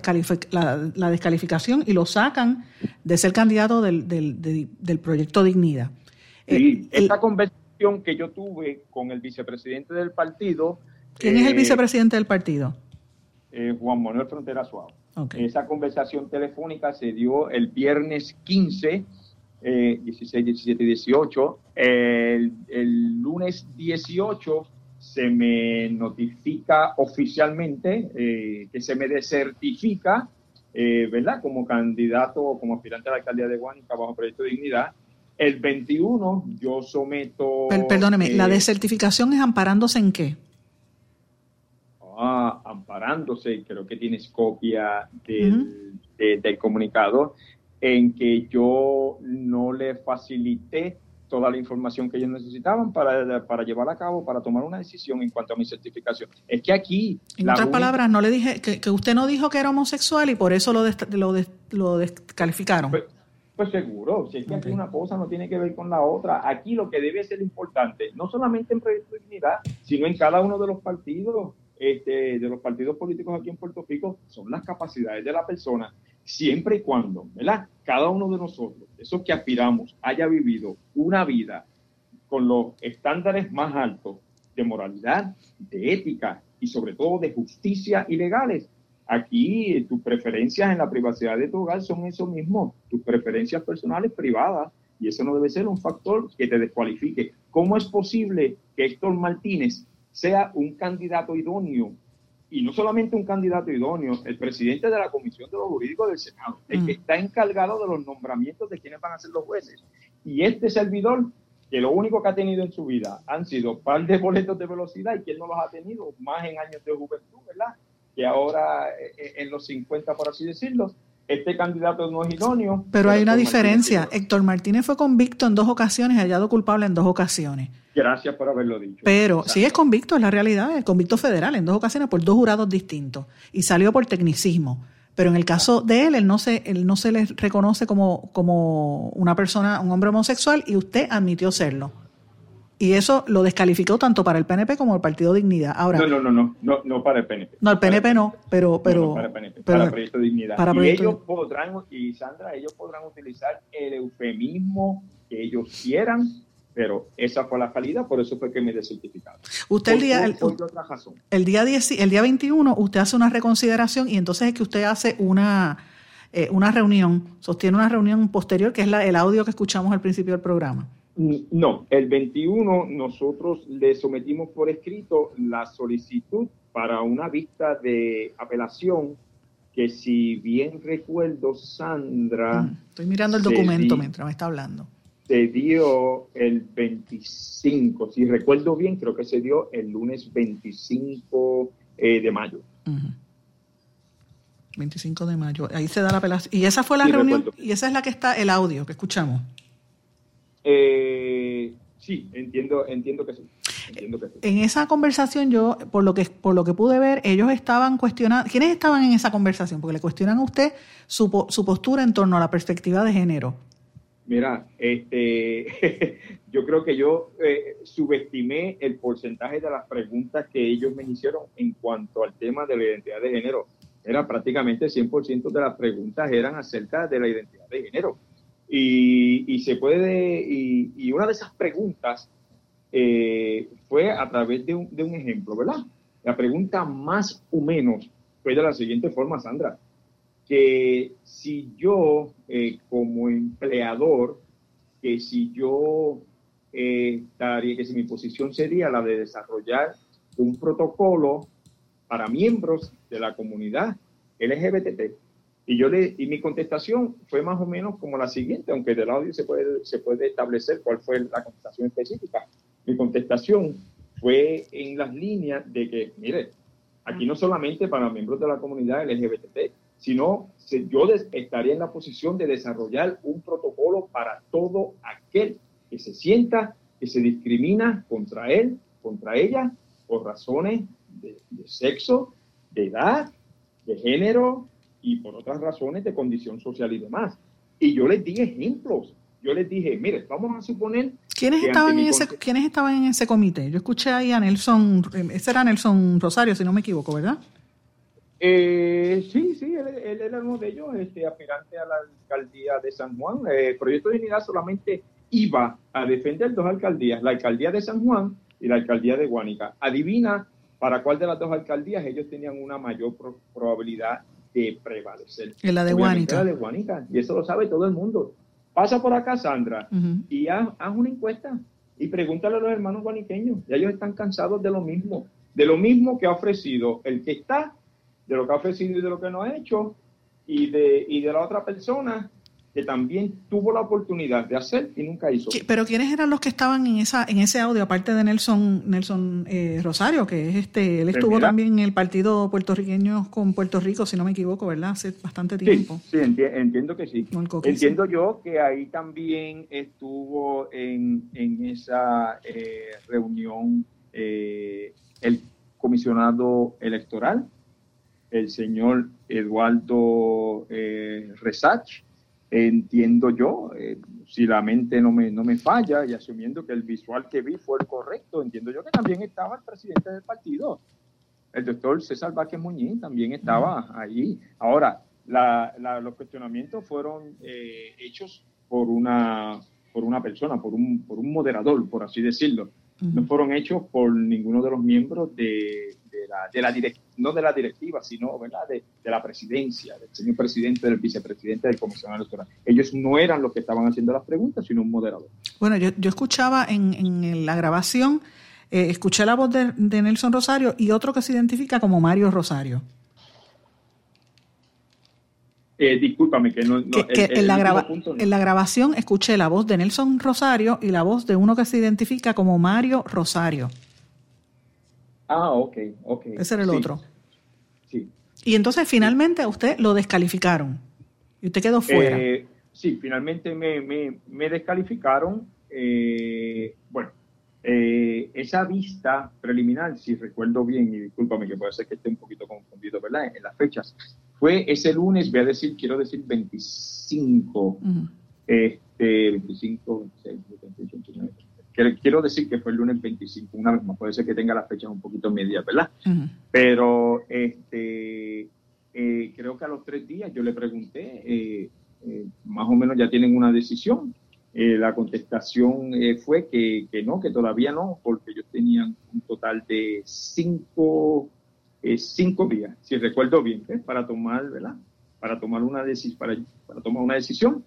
la, descalificación y lo sacan de ser candidato del, del, proyecto Dignidad? Sí, eh, esta conversación que yo tuve con el vicepresidente del partido ¿Quién es el eh, vicepresidente del partido? Eh, Juan Manuel Frontera Suárez. Esa conversación telefónica se dio el viernes 15, 16, 17 y 18. El, lunes 18 se me notifica oficialmente eh, que se me desertifica, ¿verdad? Como candidato o como aspirante a la alcaldía de Guanica bajo Proyecto de Dignidad. El 21 yo someto... perdóneme, ¿la desertificación es amparándose en qué? Amparándose, creo que tienes copia del, comunicado, en que yo no le facilité toda la información que ellos necesitaban para, para llevar a cabo, para tomar una decisión en cuanto a mi certificación. Es que aquí... En otras palabras, no le dije que, usted no dijo que era homosexual y por eso lo, lo, lo descalificaron. Pues, pues, seguro, si es que aquí una cosa no tiene que ver con la otra. Aquí lo que debe ser importante, no solamente en Proyecto Dignidad, sino en cada uno de los partidos, este, de los partidos políticos aquí en Puerto Rico, son las capacidades de la persona siempre y cuando, ¿verdad? Cada uno de nosotros, esos que aspiramos, haya vivido una vida con los estándares más altos de moralidad, de ética y sobre todo de justicia y legales. Aquí tus preferencias en la privacidad de tu hogar son eso mismo, tus preferencias personales privadas, y eso no debe ser un factor que te descualifique. ¿Cómo es posible que Héctor Martínez sea un candidato idóneo y no solamente un candidato idóneo, el presidente de la Comisión de los Jurídicos del Senado, el que mm. está encargado de los nombramientos de quienes van a ser los jueces. Y este servidor, que lo único que ha tenido en su vida han sido par de boletos de velocidad y que él no los ha tenido más en años de juventud, ¿verdad? Que ahora eh, eh, en los 50, por así decirlo, este candidato no es idóneo. Pero hay una diferencia. Héctor Martínez fue convicto en dos ocasiones, hallado culpable en dos ocasiones. Gracias por haberlo dicho. Pero si es convicto, es la realidad, es convicto federal en dos ocasiones por dos jurados distintos y salió por tecnicismo. Pero en el caso de él, él no se, él no se le reconoce como, como una persona, un hombre homosexual y usted admitió serlo. Y eso lo descalificó tanto para el PNP como el Partido Dignidad. Ahora, no, no, no, no, no, para el PNP. No, el PNP no, pero... pero para el PNP, para Proyecto Dignidad. y ellos podrán, y Sandra, ellos podrán utilizar el eufemismo que ellos quieran pero esa fue la calidad, por eso fue que me desertificaron. Usted el día, el, el, día el día 21 usted hace una reconsideración y entonces es que usted hace una, eh, una reunión, sostiene una reunión posterior que es la, el audio que escuchamos al principio del programa. No, el 21 nosotros le sometimos por escrito la solicitud para una vista de apelación que si bien recuerdo, Sandra... Mm, estoy mirando el documento mientras me está hablando se dio el 25, si recuerdo bien, creo que se dio el lunes 25 eh, de mayo. 25 de mayo, ahí se da la apelación. ¿Y esa fue la reunión? ¿Y esa es la que está el audio que escuchamos? Eh, sí, entiendo, entiendo que sí. En esa conversación yo, por lo que por lo que pude ver, ellos estaban cuestionando, ¿quiénes estaban en esa conversación? Porque le cuestionan a usted su, su postura en torno a la perspectiva de género. Mira, este, yo creo que yo eh, subestimé el porcentaje de las preguntas que ellos me hicieron en cuanto al tema de la identidad de género. Era prácticamente 100% de las preguntas eran acerca de la identidad de género. Y, se puede, y, una de esas preguntas eh, fue a través de un, de un ejemplo, ¿verdad? La pregunta más o menos fue de la siguiente forma, Sandra que si yo eh, como empleador, que si yo eh, estaría, que si mi posición sería la de desarrollar un protocolo para miembros de la comunidad LGBT. Y yo le, y mi contestación fue más o menos como la siguiente, aunque del audio se puede, se puede establecer cuál fue la contestación específica. Mi contestación fue en las líneas de que, mire, aquí no solamente para miembros de la comunidad LGBT, sino yo estaría en la posición de desarrollar un protocolo para todo aquel que se sienta que se discrimina contra él, contra ella, por razones de, sexo, de edad, de género y por otras razones de condición social y demás. Y yo les di ejemplos. Yo les dije, mire, vamos a suponer... ¿Quiénes, estaban en, ese, ¿quiénes estaban en ese comité? Yo escuché ahí a Nelson, ese era Nelson Rosario, si no me equivoco, ¿verdad? Eh, sí, sí, él, era uno de ellos, este, aspirante a la alcaldía de San Juan. El Proyecto de Unidad solamente iba a defender dos alcaldías, la alcaldía de San Juan y la alcaldía de Guánica. Adivina para cuál de las dos alcaldías ellos tenían una mayor probabilidad de prevalecer. En la de Guánica. La de Guánica, y eso lo sabe todo el mundo. Pasa por acá, Sandra, y haz, haz, una encuesta y pregúntale a los hermanos guaniqueños. Ya ellos están cansados de lo mismo, de lo mismo que ha ofrecido el que está de lo que ha ofrecido y de lo que no ha hecho, y de, y de la otra persona que también tuvo la oportunidad de hacer y nunca hizo. Pero ¿quiénes eran los que estaban en esa en ese audio, aparte de Nelson Nelson eh, Rosario, que es este, él pues estuvo también en el partido puertorriqueño con Puerto Rico, si no me equivoco, ¿verdad? Hace bastante tiempo. Sí, entiendo que sí. entiendo yo que ahí también estuvo en, en esa eh, reunión eh, el comisionado electoral, el señor Eduardo Resach, entiendo yo, eh, si la mente no me, no me falla y asumiendo que el visual que vi fue el correcto, entiendo yo que también estaba el presidente del partido, el doctor César Vázquez Muñiz, también estaba allí. Ahora, los cuestionamientos fueron eh, hechos por una, por una persona, por un, por un moderador, por así decirlo. No fueron hechos por ninguno de los miembros de, de la, no de la directiva, sino ¿verdad? De, la presidencia, del señor presidente, del vicepresidente, del comisionado electoral. Ellos no eran los que estaban haciendo las preguntas, sino un moderador. Bueno, yo, yo escuchaba en, en la grabación, eh, escuché la voz de, Nelson Rosario y otro que se identifica como Mario Rosario. Eh, discúlpame, que no. en, la en la grabación escuché la voz de Nelson Rosario y la voz de uno que se identifica como Mario Rosario. Ah, ok, ok. Ese era el otro. Sí. Y entonces finalmente a usted lo descalificaron y usted quedó fuera. Eh, sí, finalmente me, me, descalificaron. Eh, bueno, eh, esa vista preliminar, si recuerdo bien, y discúlpame que puede ser que esté un poquito confundido, ¿verdad? En las fechas, fue ese lunes, voy a decir, quiero decir 25, este, 25, 26, 27, 29, quiero decir que fue el lunes 25, una vez más, puede ser que tenga las fechas un poquito medias, ¿verdad? Pero este, eh, creo que a los tres días yo le pregunté, eh, eh, más o menos ya tienen una decisión. la contestación fue que, no, que todavía no, porque ellos tenían un total de cinco, cinco días, si recuerdo bien, para tomar, ¿verdad? Para tomar una, para, para tomar una decisión.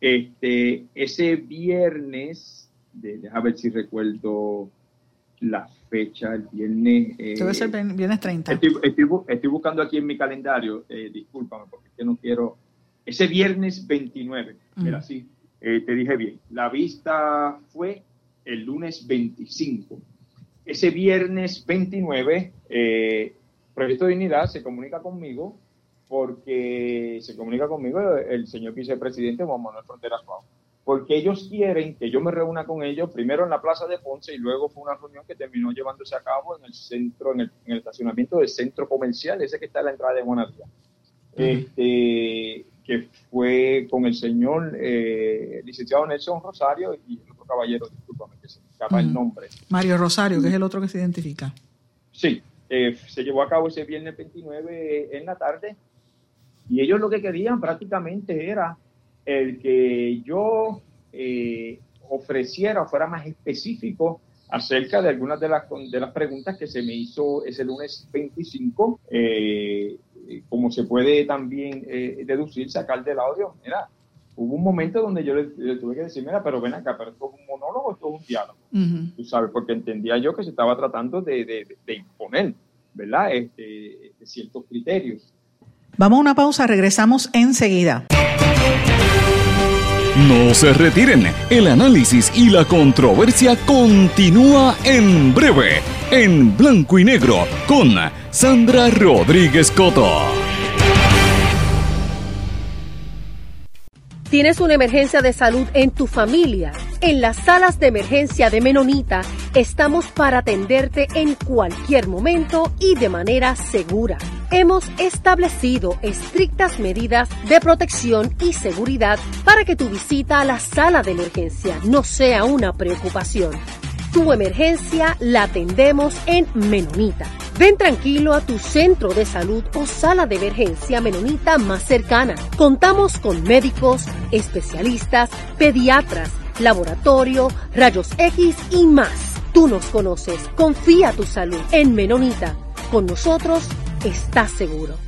Este, ese viernes de, deja ver si recuerdo la fecha, el viernes. Eh, Debe ser viernes 30. Estoy, buscando aquí en mi calendario, eh, discúlpame, porque yo no quiero. Ese viernes 29, era así, eh, te dije bien. La vista fue el lunes 25. Ese viernes 29, eh, Proyecto de Dignidad se comunica conmigo porque se comunica conmigo el señor vicepresidente Juan Manuel Fronteras Pau porque ellos quieren que yo me reúna con ellos primero en la Plaza de Ponce y luego fue una reunión que terminó llevándose a cabo en el centro, en el, estacionamiento del centro comercial, ese que está a la entrada de Guanatía. este, que fue con el señor eh, licenciado Nelson Rosario y el otro caballero, discúlpame, que se me escapa el nombre. Mario Rosario, que es el otro que se identifica. Sí, eh, se llevó a cabo ese viernes 29 en la tarde y ellos lo que querían prácticamente era el que yo eh, ofreciera o fuera más específico acerca de algunas de las, de las preguntas que se me hizo ese lunes 25, eh, como se puede también eh, deducir, sacar del audio. Mira, hubo un momento donde yo le, tuve que decir, mira, pero ven acá, pero esto es un monólogo, esto es un diálogo. Tú sabes, porque entendía yo que se estaba tratando de, de, imponer, ¿verdad? Este, ciertos criterios. Vamos a una pausa, regresamos enseguida. No se retiren, el análisis y la controversia continúa en breve, en blanco y negro, con Sandra Rodríguez Coto. ¿Tienes una emergencia de salud en tu familia? En las salas de emergencia de Menonita estamos para atenderte en cualquier momento y de manera segura. Hemos establecido estrictas medidas de protección y seguridad para que tu visita a la sala de emergencia no sea una preocupación. Tu emergencia la atendemos en Menonita. Ven tranquilo a tu centro de salud o sala de emergencia menonita más cercana. Contamos con médicos, especialistas, pediatras, laboratorio, rayos X y más. Tú nos conoces. Confía tu salud en Menonita. Con nosotros estás seguro.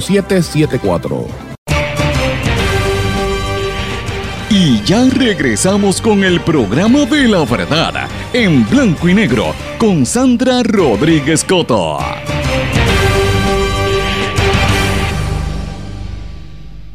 5774. Y ya regresamos con el programa de la verdad en blanco y negro con Sandra Rodríguez Coto.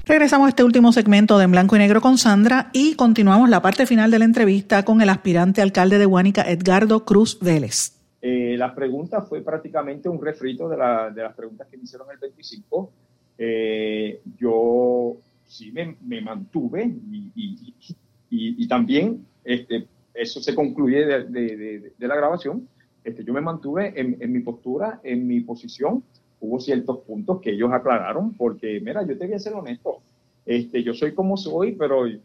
Regresamos a este último segmento de En Blanco y Negro con Sandra y continuamos la parte final de la entrevista con el aspirante alcalde de Huánica, Edgardo Cruz Vélez. Eh, la pregunta fue prácticamente un refrito de, las preguntas que me hicieron el 25. Eh, yo sí me, mantuve y, también este, eso se concluye de, la grabación. Este, yo me mantuve en, mi postura, en mi posición. Hubo ciertos puntos que ellos aclararon porque, mira, yo te voy a ser honesto. Este, yo soy como soy, pero I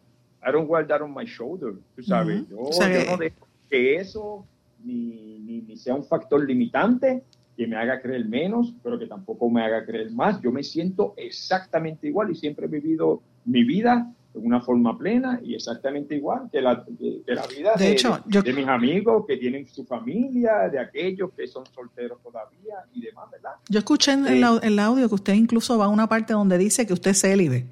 don't wear that on my shoulder, tú sabes. yo, no dejo que eso ni, ni, sea un factor limitante que me haga creer menos, pero que tampoco me haga creer más. Yo me siento exactamente igual y siempre he vivido mi vida de una forma plena y exactamente igual que la, la vida de, de, mis amigos que tienen su familia, de aquellos que son solteros todavía y demás, ¿verdad? Yo escuché en, el, el, audio que usted incluso va a una parte donde dice que usted es célibe.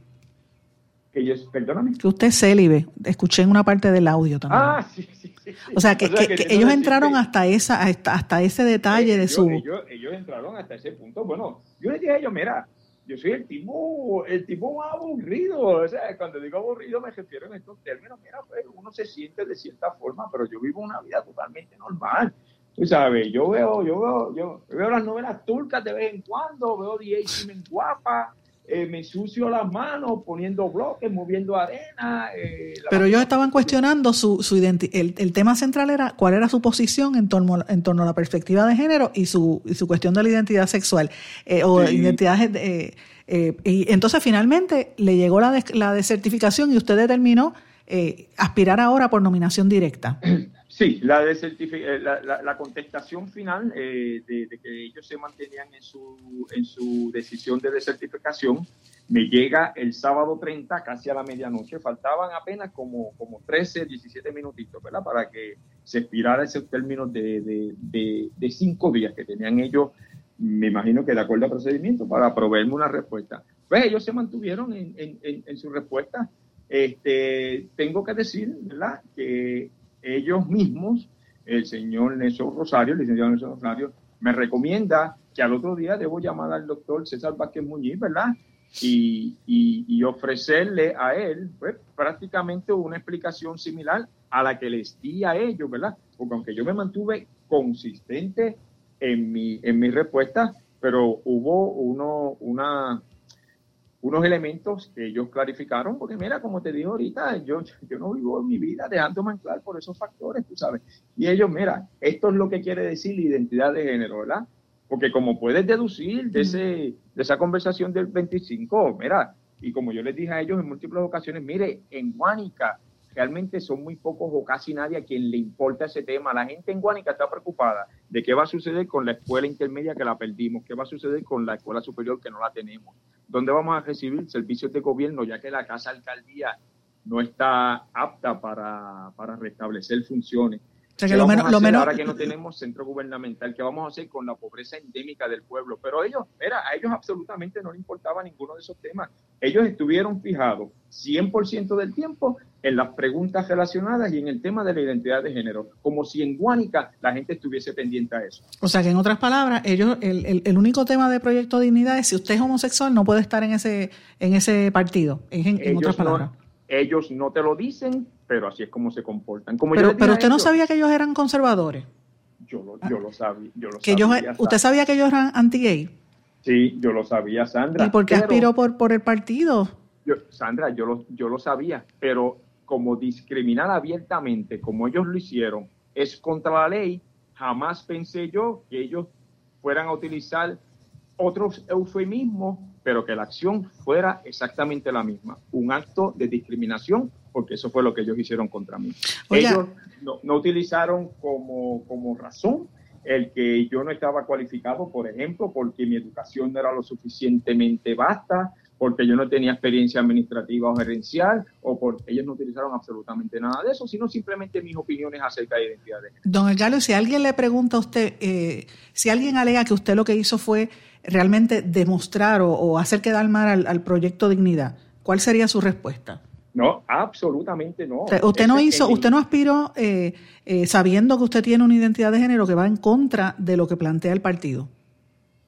Que yo, perdóname. Que usted es célibe. Escuché en una parte del audio también. Ah, sí, sí, sí. O sea, que, ellos entraron hasta esa hasta, ese detalle de su... Ellos, entraron hasta ese punto. Bueno, yo les dije a ellos, mira, yo soy el tipo, el tipo más aburrido. O sea, cuando digo aburrido me refiero en estos términos. Mira, pues uno se siente de cierta forma, pero yo vivo una vida totalmente normal. Tú sabes, yo veo, yo veo, yo veo las novelas turcas de vez en cuando, veo en guapa, eh, me ensucio las manos poniendo bloques, moviendo arena. Eh, Pero ellos estaban cuestionando su, su el, el, tema central era cuál era su posición en torno, en torno a la perspectiva de género y su, y su cuestión de la identidad sexual eh, o identidad. y entonces finalmente le llegó la, la desertificación y usted determinó aspirar ahora por nominación directa. Sí, la, eh, la, la, contestación final eh, de, que ellos se mantenían en su, en su decisión de desertificación me llega el sábado 30, casi a la medianoche. Faltaban apenas como, como 13, 17 minutitos, ¿verdad? Para que se expirara ese término de, de, cinco días que tenían ellos, me imagino que de acuerdo al procedimiento, para proveerme una respuesta. Pues ellos se mantuvieron en, en, en su respuesta. Este, tengo que decir, ¿verdad? Que ellos mismos, el señor Nelson Rosario, el licenciado Nelson Rosario, me recomienda que al otro día debo llamar al doctor César Vázquez Muñiz, ¿verdad? Y, y, ofrecerle a él pues, prácticamente una explicación similar a la que les di a ellos, ¿verdad? Porque aunque yo me mantuve consistente en mi, en mi respuesta, pero hubo uno, una, unos elementos que ellos clarificaron, porque mira, como te digo ahorita, yo, yo no vivo mi vida dejándome anclar por esos factores, tú sabes. Y ellos, mira, esto es lo que quiere decir la identidad de género, ¿verdad? Porque como puedes deducir de, ese, de esa conversación del 25, mira, y como yo les dije a ellos en múltiples ocasiones, mire, en Guánica realmente son muy pocos o casi nadie a quien le importa ese tema. La gente en Guánica está preocupada de qué va a suceder con la escuela intermedia que la perdimos, qué va a suceder con la escuela superior que no la tenemos, dónde vamos a recibir servicios de gobierno, ya que la casa alcaldía no está apta para, para restablecer funciones. O sea, que lo menos, lo menos... Ahora que no tenemos centro gubernamental, ¿qué vamos a hacer con la pobreza endémica del pueblo? Pero ellos, mira, a ellos absolutamente no les importaba ninguno de esos temas. Ellos estuvieron fijados 100% del tiempo en las preguntas relacionadas y en el tema de la identidad de género, como si en Guánica la gente estuviese pendiente a eso. O sea que en otras palabras, ellos, el, el, único tema de Proyecto Dignidad es si usted es homosexual no puede estar en ese, en ese partido, en, otras palabras. ellos no te lo dicen, pero así es como se comportan. Como pero pero usted no sabía que ellos eran conservadores. Yo lo, yo lo sabía. Yo lo que sabía ¿Usted sabía que ellos eran anti-gay? Sí, yo lo sabía, Sandra. ¿Y por qué aspiró por, por el partido? Sandra, yo lo, yo lo sabía, pero como discriminar abiertamente, como ellos lo hicieron, es contra la ley, jamás pensé yo que ellos fueran a utilizar otros eufemismos, pero que la acción fuera exactamente la misma, un acto de discriminación, porque eso fue lo que ellos hicieron contra mí. Ellos no, utilizaron como, como razón el que yo no estaba cualificado, por ejemplo, porque mi educación no era lo suficientemente vasta, porque yo no tenía experiencia administrativa o gerencial, o porque ellos no utilizaron absolutamente nada de eso, sino simplemente mis opiniones acerca de identidad de género. Don Edgardo, si alguien le pregunta a usted, eh, si alguien alega que usted lo que hizo fue realmente demostrar o, hacer quedar mal al, proyecto Dignidad, ¿cuál sería su respuesta? No, absolutamente no. usted no hizo, usted no aspiró eh, eh, sabiendo que usted tiene una identidad de género que va en contra de lo que plantea el partido.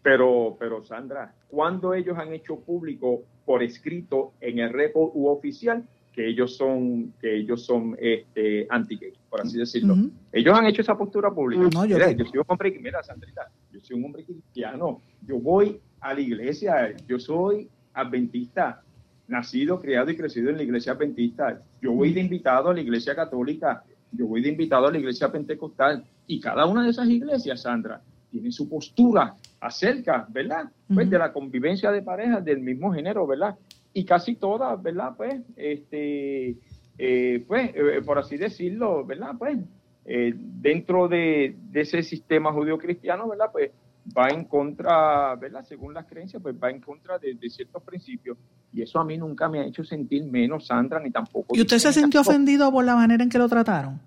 Pero, pero Sandra, cuando ellos han hecho público por escrito en el repo u oficial que ellos son que ellos son este, anti-gay, por así decirlo. Ellos han hecho esa postura pública. No, yo, mira, yo soy un hombre, mira, Sandrita, yo soy un hombre cristiano. Yo voy a la iglesia, yo soy adventista, nacido, criado y crecido en la iglesia adventista. Yo voy de invitado a la iglesia católica, yo voy de invitado a la iglesia pentecostal. Y cada una de esas iglesias, Sandra, tiene su postura acerca, ¿verdad? Pues de la convivencia de parejas del mismo género, ¿verdad? Y casi todas, ¿verdad? Pues, este, eh, pues, eh, por así decirlo, ¿verdad? Pues, eh, dentro de, ese sistema judío-cristiano, ¿verdad? Pues, va en contra, ¿verdad? Según las creencias, pues va en contra de, ciertos principios. Y eso a mí nunca me ha hecho sentir menos, Sandra, ni tampoco. ¿Y usted se sintió ofendido por la manera en que lo trataron?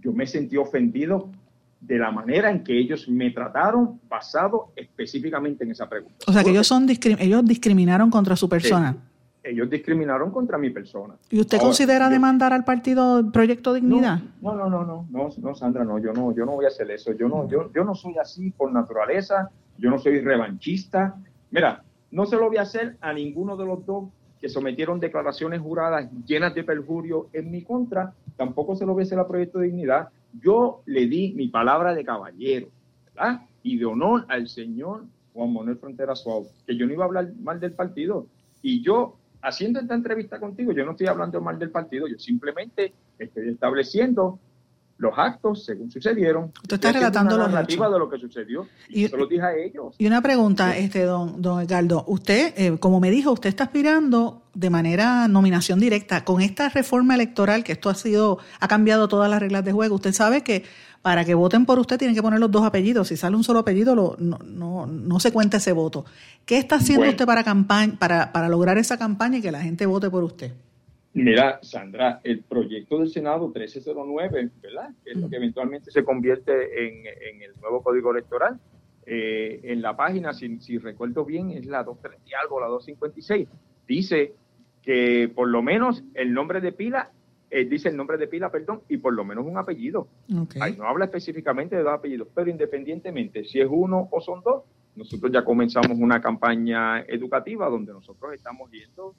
Yo me sentí ofendido de la manera en que ellos me trataron basado específicamente en esa pregunta. O sea, que ellos, son ellos discriminaron contra su persona. Ellos discriminaron contra mi persona. ¿Y usted considera demandar al partido Proyecto Dignidad? No, no, no, no, no, no, Sandra, no, yo no, yo no voy a hacer eso. Yo no, yo, yo no soy así por naturaleza, yo no soy revanchista. Mira, no se lo voy a hacer a ninguno de los dos que sometieron declaraciones juradas llenas de perjurio en mi contra, tampoco se lo voy a hacer a Proyecto Dignidad yo le di mi palabra de caballero, ¿verdad? Y de honor al señor Juan Manuel Frontera Suárez, que yo no iba a hablar mal del partido. Y yo, haciendo esta entrevista contigo, yo no estoy hablando mal del partido, yo simplemente estoy estableciendo los actos según sucedieron. Usted está relatando la narrativa de lo que sucedió y, se lo dije a ellos. Y una pregunta, este don, don Edgardo, usted, eh, como me dijo, usted está aspirando de manera nominación directa con esta reforma electoral, que esto ha sido, ha cambiado todas las reglas de juego. Usted sabe que para que voten por usted tienen que poner los dos apellidos. Si sale un solo apellido, lo, no, no, no, se cuenta ese voto. ¿Qué está haciendo usted para, campaña, para, para lograr esa campaña y que la gente vote por usted? Mira, Sandra, el proyecto del Senado 1309, ¿verdad? Que es lo que eventualmente se convierte en, el nuevo código electoral. Eh, en la página, si, recuerdo bien, es la 230 y algo, la 256. Dice que por lo menos el nombre de pila, eh, dice el nombre de pila, perdón, y por lo menos un apellido. Ahí no habla específicamente de dos apellidos, pero independientemente, si es uno o son dos, nosotros ya comenzamos una campaña educativa donde nosotros estamos viendo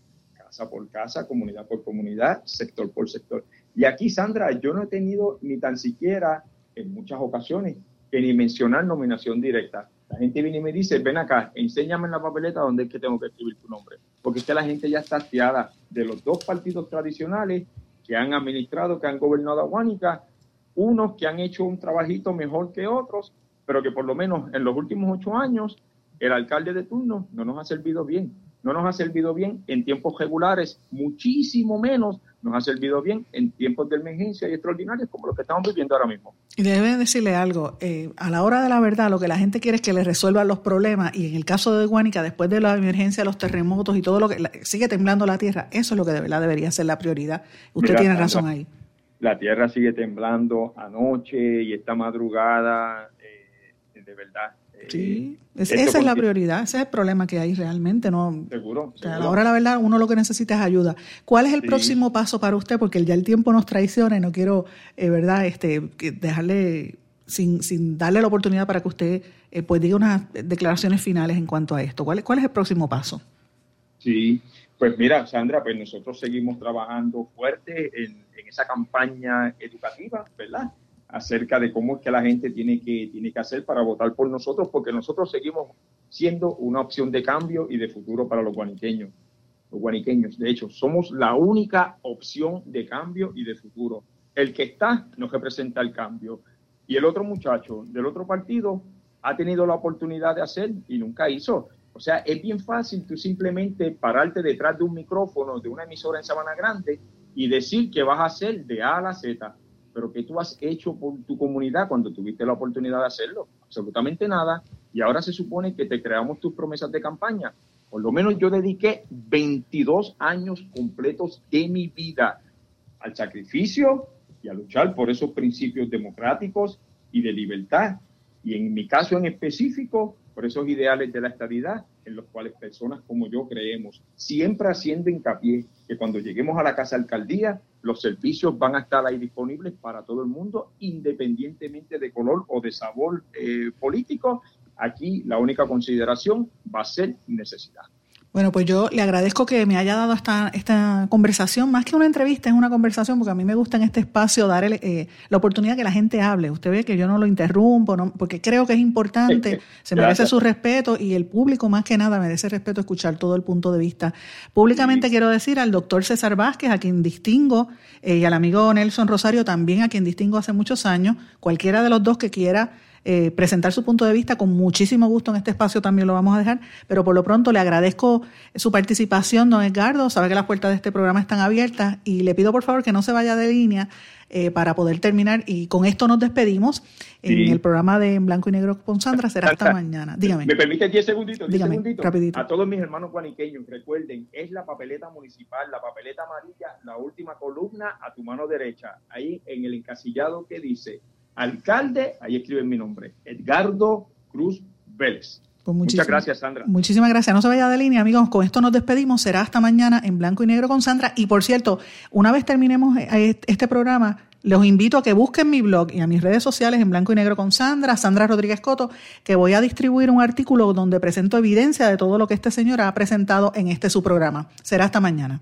casa por casa, comunidad por comunidad, sector por sector. Y aquí, Sandra, yo no he tenido ni tan siquiera, en muchas ocasiones, que ni mencionar nominación directa. La gente viene y me dice, ven acá, enséñame en la papeleta dónde es que tengo que escribir tu nombre. Porque es que la gente ya está hastiada de los dos partidos tradicionales que han administrado, que han gobernado a Guánica, unos que han hecho un trabajito mejor que otros, pero que por lo menos en los últimos ocho años el alcalde de turno no nos ha servido bien no nos ha servido bien en tiempos regulares, muchísimo menos nos ha servido bien en tiempos de emergencia y extraordinarios como lo que estamos viviendo ahora mismo. Y debe decirle algo, eh, a la hora de la verdad lo que la gente quiere es que le resuelvan los problemas y en el caso de Guánica, después de la emergencia, los terremotos y todo lo que sigue temblando la tierra, eso es lo que de verdad debería ser la prioridad. Usted tiene razón ahí. La tierra sigue temblando anoche y esta madrugada, eh, de verdad, Sí, esa es la prioridad, ese es el problema que hay realmente, ¿no? Seguro. a la hora la verdad, uno lo que necesita es ayuda. ¿Cuál es el próximo paso para usted? Porque ya el tiempo nos traiciona y no quiero, eh, ¿verdad?, este, dejarle, sin, sin darle la oportunidad para que usted eh, pues diga unas declaraciones finales en cuanto a esto. ¿Cuál, ¿Cuál es el próximo paso? Sí, Pues mira, Sandra, pues nosotros seguimos trabajando fuerte en, en, esa campaña educativa, ¿verdad? Acerca de cómo es que la gente tiene que, tiene que hacer para votar por nosotros, porque nosotros seguimos siendo una opción de cambio y de futuro para los guaniqueños. Los guaniqueños, de hecho, somos la única opción de cambio y de futuro. El que está nos representa el cambio. Y el otro muchacho del otro partido ha tenido la oportunidad de hacer y nunca hizo. O sea, es bien fácil tú simplemente pararte detrás de un micrófono de una emisora en Sabana Grande y decir que vas a hacer de A a la Z, pero que tú has hecho por tu comunidad cuando tuviste la oportunidad de hacerlo. Absolutamente nada. Y ahora se supone que te creamos tus promesas de campaña. Por lo menos yo dediqué 22 años completos de mi vida al sacrificio y a luchar por esos principios democráticos y de libertad. Y en mi caso en específico, por esos ideales de la estabilidad en los cuales personas como yo creemos, siempre haciendo hincapié que cuando lleguemos a la casa alcaldía, los servicios van a estar ahí disponibles para todo el mundo, independientemente de color o de sabor eh, político. Aquí la única consideración va a ser necesidad. Bueno, pues yo le agradezco que me haya dado esta, esta conversación, más que una entrevista, es una conversación, porque a mí me gusta en este espacio dar eh, la oportunidad que la gente hable. Usted ve que yo no lo interrumpo, no, porque creo que es importante, se merece su respeto y el público más que nada merece respeto escuchar todo el punto de vista. Públicamente quiero decir al doctor César Vázquez, a quien distingo, eh, y al amigo Nelson Rosario también, a quien distingo hace muchos años, cualquiera de los dos que quiera eh, presentar su punto de vista con muchísimo gusto en este espacio también lo vamos a dejar, pero por lo pronto le agradezco su participación, don Edgardo, sabe que las puertas de este programa están abiertas y le pido por favor que no se vaya de línea eh, para poder terminar y con esto nos despedimos en el programa de En Blanco y Negro con Sandra, será hasta mañana. Dígame. ¿Me permite 10 segunditos? Dígame, segunditos? rapidito. A todos mis hermanos guaniqueños, recuerden, es la papeleta municipal, la papeleta amarilla, la última columna a tu mano derecha, ahí en el encasillado que dice alcalde, ahí escriben mi nombre, Edgardo Cruz Vélez. Pues Muchas gracias, Sandra. Muchísimas gracias. No se vaya de línea, amigos. Con esto nos despedimos. Será hasta mañana en blanco y negro con Sandra. Y por cierto, una vez terminemos eh, este programa, los invito a que busquen mi blog y a mis redes sociales en blanco y negro con Sandra, Sandra Rodríguez Coto, que voy a distribuir un artículo donde presento evidencia de todo lo que este señor ha presentado en este su programa. Será hasta mañana.